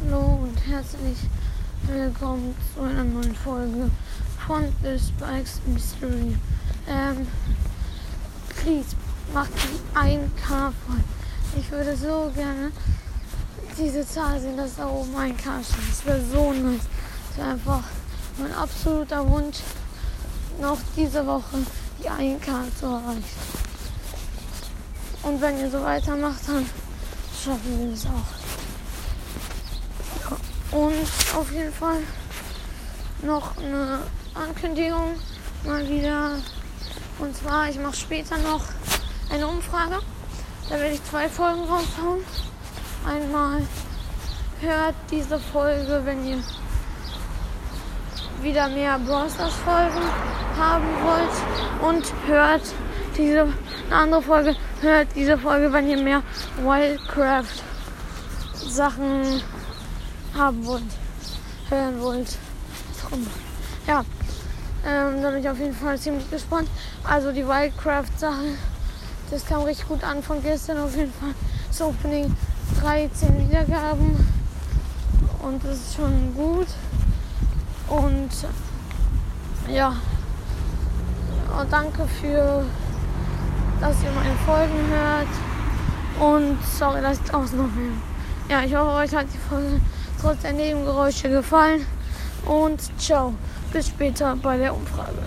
Hallo und herzlich willkommen zu einer neuen Folge von The Spikes Mystery. Ähm, please, macht die 1K voll. Ich würde so gerne diese Zahl sehen, dass da oben ein K steht. Das wäre so nice. Das wäre einfach mein absoluter Wunsch, noch diese Woche die 1K zu erreichen. Und wenn ihr so weitermacht, dann schaffen wir das auch. Und auf jeden Fall noch eine Ankündigung mal wieder. Und zwar, ich mache später noch eine Umfrage. Da werde ich zwei Folgen raushauen. Einmal hört diese Folge, wenn ihr wieder mehr Browsers Folgen haben wollt und hört diese eine andere Folge, hört diese Folge, wenn ihr mehr Wildcraft Sachen haben wollt, hören wollt. Ja, ähm, da bin ich auf jeden Fall ziemlich gespannt. Also die Wildcraft-Sache, das kam richtig gut an von gestern auf jeden Fall. Das Opening 13 Wiedergaben und das ist schon gut. Und ja, und danke für, dass ihr meine Folgen hört. Und sorry, dass ich draußen noch bin. Ja, ich hoffe, euch hat die Folge trotz der Nebengeräusche gefallen. Und ciao. Bis später bei der Umfrage.